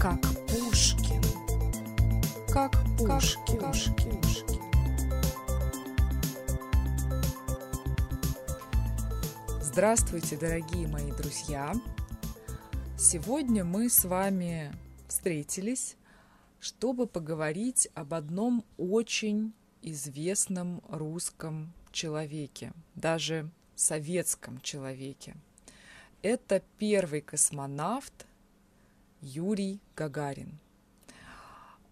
как Пушкин, как Пушкин. Как Пушкин. Здравствуйте, дорогие мои друзья! Сегодня мы с вами встретились, чтобы поговорить об одном очень известном русском человеке, даже советском человеке. Это первый космонавт Юрий Гагарин.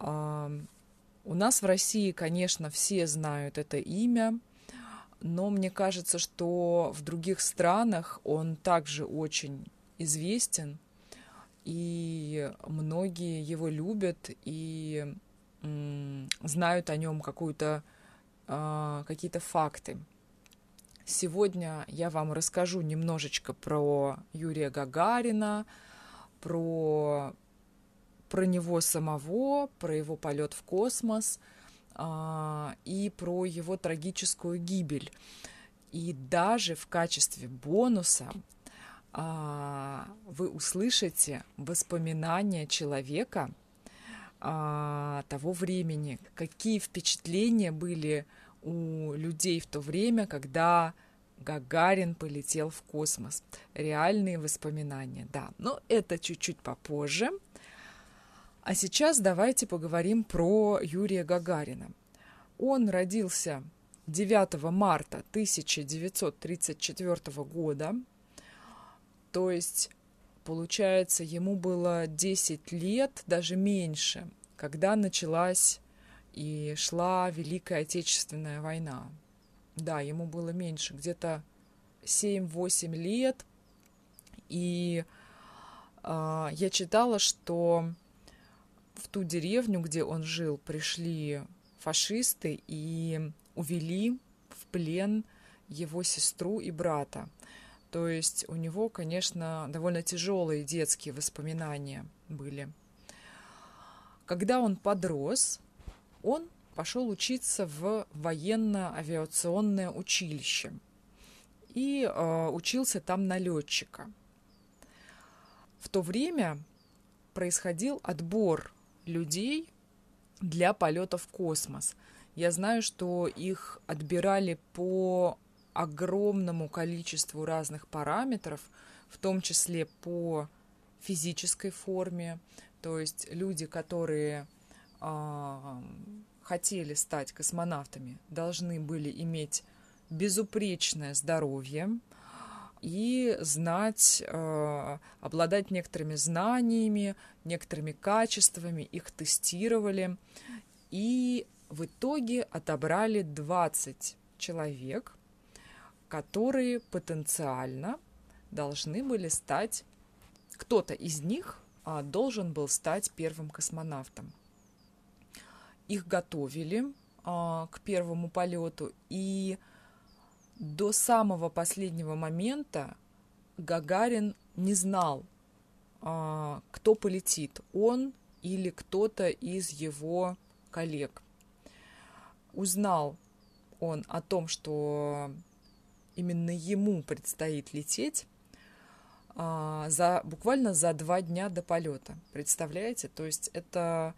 У нас в России, конечно, все знают это имя, но мне кажется, что в других странах он также очень известен, и многие его любят и знают о нем какую-то, а, какие-то факты. Сегодня я вам расскажу немножечко про Юрия Гагарина, про, про него самого, про его полет в космос – а, и про его трагическую гибель. И даже в качестве бонуса а, вы услышите воспоминания человека а, того времени, какие впечатления были у людей в то время, когда Гагарин полетел в космос. Реальные воспоминания, да. Но это чуть-чуть попозже. А сейчас давайте поговорим про Юрия Гагарина. Он родился 9 марта 1934 года, то есть, получается, ему было 10 лет, даже меньше, когда началась и шла Великая Отечественная война. Да, ему было меньше, где-то 7-8 лет. И э, я читала, что в ту деревню, где он жил, пришли фашисты и увели в плен его сестру и брата. То есть у него, конечно, довольно тяжелые детские воспоминания были. Когда он подрос, он пошел учиться в военно-авиационное училище и э, учился там на летчика. В то время происходил отбор людей для полета в космос. Я знаю, что их отбирали по огромному количеству разных параметров, в том числе по физической форме. То есть люди, которые э, хотели стать космонавтами, должны были иметь безупречное здоровье, и знать, э, обладать некоторыми знаниями, некоторыми качествами, их тестировали. И в итоге отобрали 20 человек, которые потенциально должны были стать, кто-то из них а, должен был стать первым космонавтом. Их готовили а, к первому полету, и до самого последнего момента Гагарин не знал, а, кто полетит, он или кто-то из его коллег. Узнал он о том, что именно ему предстоит лететь а, за, буквально за два дня до полета. Представляете? То есть это,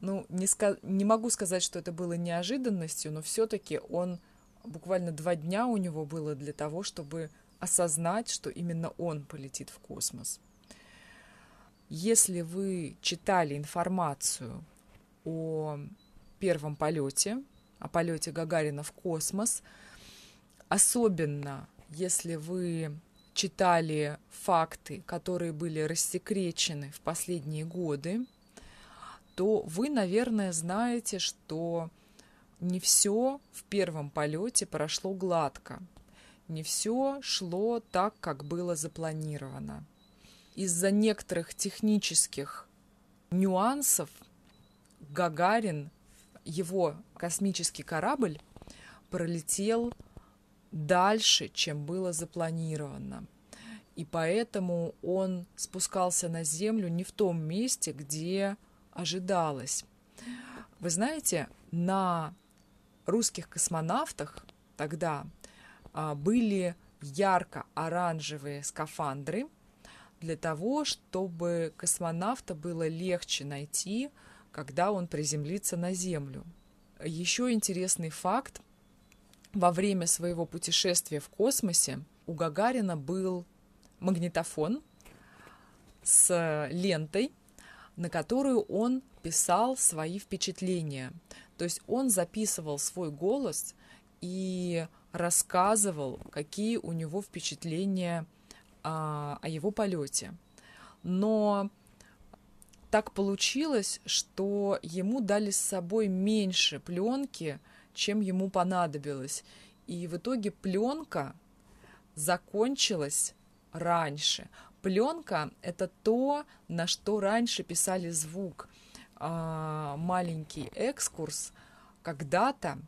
ну, не, не могу сказать, что это было неожиданностью, но все-таки он буквально два дня у него было для того, чтобы осознать, что именно он полетит в космос. Если вы читали информацию о первом полете, о полете Гагарина в космос, особенно если вы читали факты, которые были рассекречены в последние годы, то вы, наверное, знаете, что не все в первом полете прошло гладко. Не все шло так, как было запланировано. Из-за некоторых технических нюансов Гагарин, его космический корабль, пролетел дальше, чем было запланировано. И поэтому он спускался на Землю не в том месте, где ожидалось. Вы знаете, на русских космонавтах тогда а, были ярко-оранжевые скафандры, для того, чтобы космонавта было легче найти, когда он приземлится на Землю. Еще интересный факт. Во время своего путешествия в космосе у Гагарина был магнитофон с лентой, на которую он писал свои впечатления. То есть он записывал свой голос и рассказывал, какие у него впечатления а, о его полете. Но так получилось, что ему дали с собой меньше пленки, чем ему понадобилось. И в итоге пленка закончилась раньше. Пленка – это то, на что раньше писали звук. А, маленький экскурс. Когда-то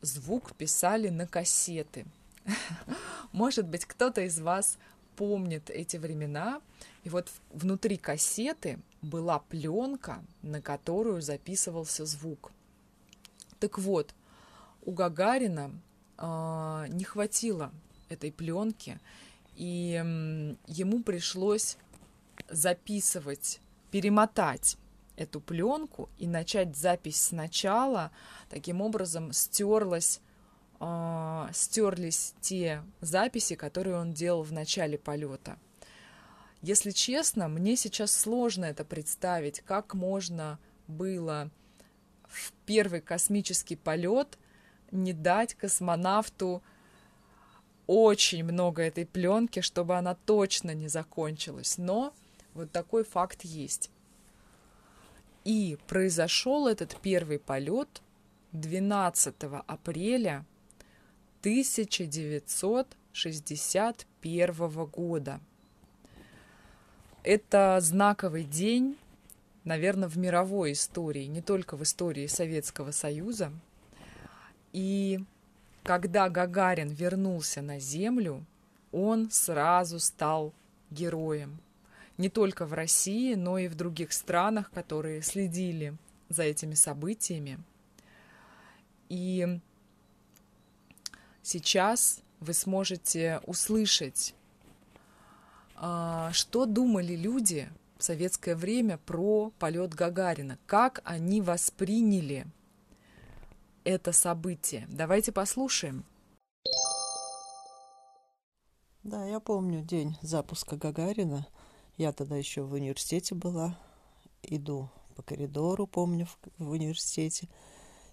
звук писали на кассеты. Может быть, кто-то из вас помнит эти времена. И вот внутри кассеты была пленка, на которую записывался звук. Так вот, у Гагарина э, не хватило этой пленки, и ему пришлось записывать, перемотать эту пленку и начать запись сначала. Таким образом стерлась, э, стерлись те записи, которые он делал в начале полета. Если честно, мне сейчас сложно это представить, как можно было в первый космический полет не дать космонавту очень много этой пленки, чтобы она точно не закончилась. Но вот такой факт есть. И произошел этот первый полет 12 апреля 1961 года. Это знаковый день, наверное, в мировой истории, не только в истории Советского Союза. И когда Гагарин вернулся на Землю, он сразу стал героем – не только в России, но и в других странах, которые следили за этими событиями. И сейчас вы сможете услышать, а, что думали люди в советское время про полет Гагарина, как они восприняли это событие. Давайте послушаем. Да, я помню день запуска Гагарина – я тогда еще в университете была. Иду по коридору, помню, в, в университете.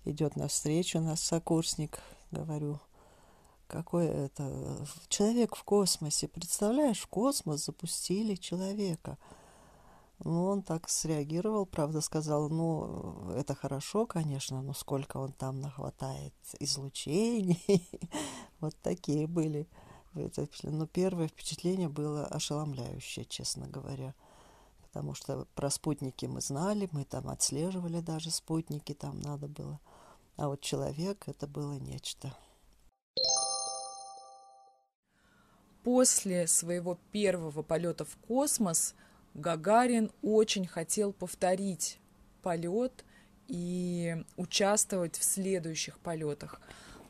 Идет навстречу нас сокурсник. Говорю, какой это человек в космосе. Представляешь, в космос запустили человека. Ну, он так среагировал, правда, сказал, ну, это хорошо, конечно, но сколько он там нахватает излучений. Вот такие были но первое впечатление было ошеломляющее, честно говоря. Потому что про спутники мы знали, мы там отслеживали даже спутники, там надо было. А вот человек это было нечто. После своего первого полета в космос Гагарин очень хотел повторить полет и участвовать в следующих полетах.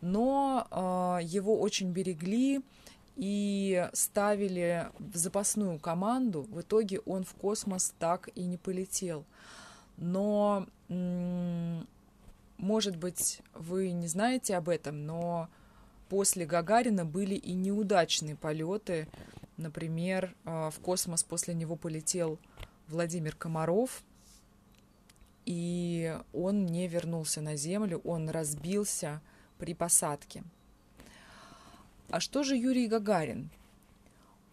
Но э, его очень берегли, и ставили в запасную команду. В итоге он в космос так и не полетел. Но, может быть, вы не знаете об этом, но после Гагарина были и неудачные полеты. Например, а, в космос после него полетел Владимир Комаров, и он не вернулся на Землю, он разбился при посадке. А что же Юрий Гагарин?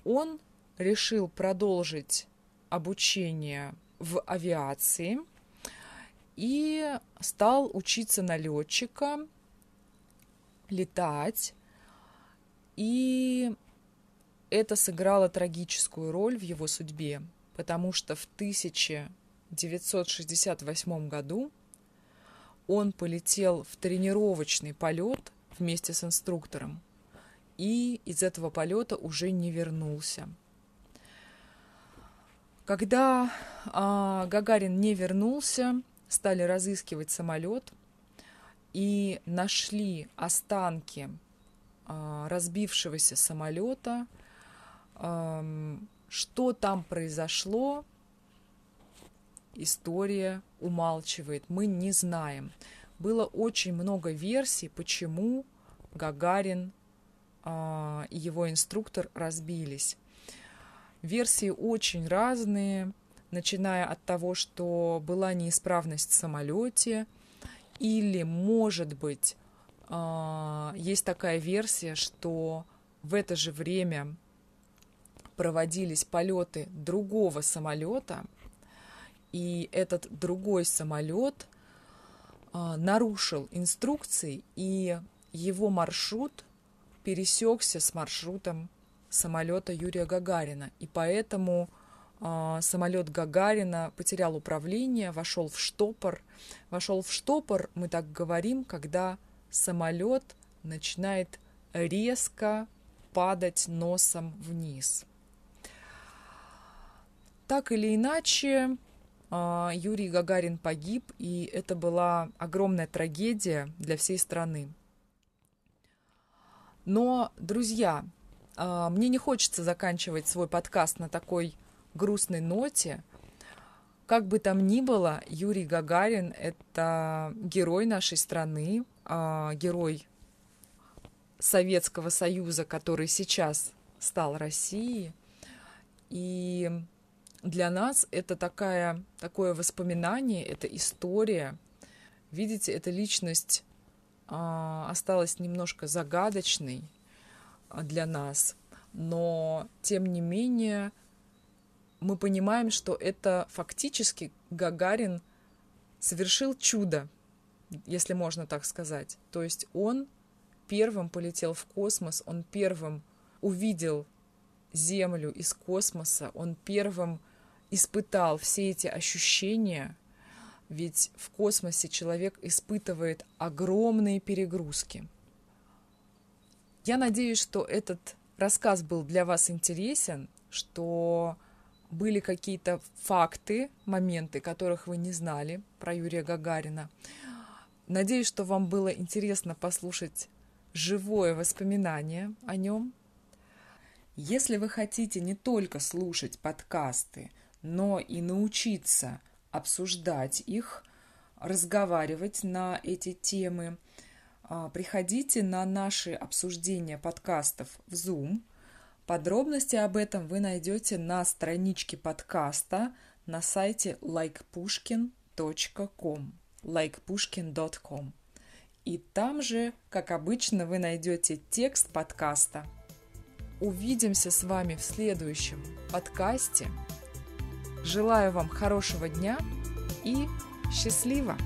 Он решил продолжить обучение в авиации и стал учиться на летчика, летать. И это сыграло трагическую роль в его судьбе, потому что в 1968 году он полетел в тренировочный полет вместе с инструктором и из этого полета уже не вернулся. Когда а, Гагарин не вернулся, стали разыскивать самолет и нашли останки а, разбившегося самолета Что там произошло, история умалчивает, мы не знаем. Было очень много версий, почему Гагарин э, и его инструктор разбились. Версии очень разные, начиная от того, что была неисправность в самолете, или, может быть, э, есть такая версия, что в это же время проводились полеты другого самолета, и этот другой самолет а, нарушил инструкции, и его маршрут пересекся с маршрутом самолета Юрия Гагарина. И поэтому а, самолет Гагарина потерял управление, вошел в штопор. Вошел в штопор, мы так говорим, когда самолет начинает резко падать носом вниз. Так или иначе, а, Юрий Гагарин погиб, и это была огромная трагедия для всей страны. Но, друзья, а, мне не хочется заканчивать свой подкаст на такой грустной ноте. Как бы там ни было, Юрий Гагарин – это герой нашей страны, а, герой Советского Союза, который сейчас стал Россией. И для нас это такая, такое воспоминание, это история. Видите, эта личность а, осталась немножко загадочной а, для нас, но тем не менее мы понимаем, что это фактически Гагарин совершил чудо, если можно так сказать. То есть он первым полетел в космос, он первым увидел Землю из космоса, он первым испытал все эти ощущения, ведь в космосе человек испытывает огромные перегрузки. Я надеюсь, что этот рассказ был для вас интересен, что были какие-то факты, моменты, которых вы не знали про Юрия Гагарина. Надеюсь, что вам было интересно послушать живое воспоминание о нем. Если вы хотите не только слушать подкасты, но и научиться обсуждать их, разговаривать на эти темы. А, приходите на наши обсуждения подкастов в Zoom. Подробности об этом вы найдете на страничке подкаста на сайте likepushkin.com likepushkin.com И там же, как обычно, вы найдете текст подкаста. Увидимся с вами в следующем подкасте. Желаю вам хорошего дня и счастливо!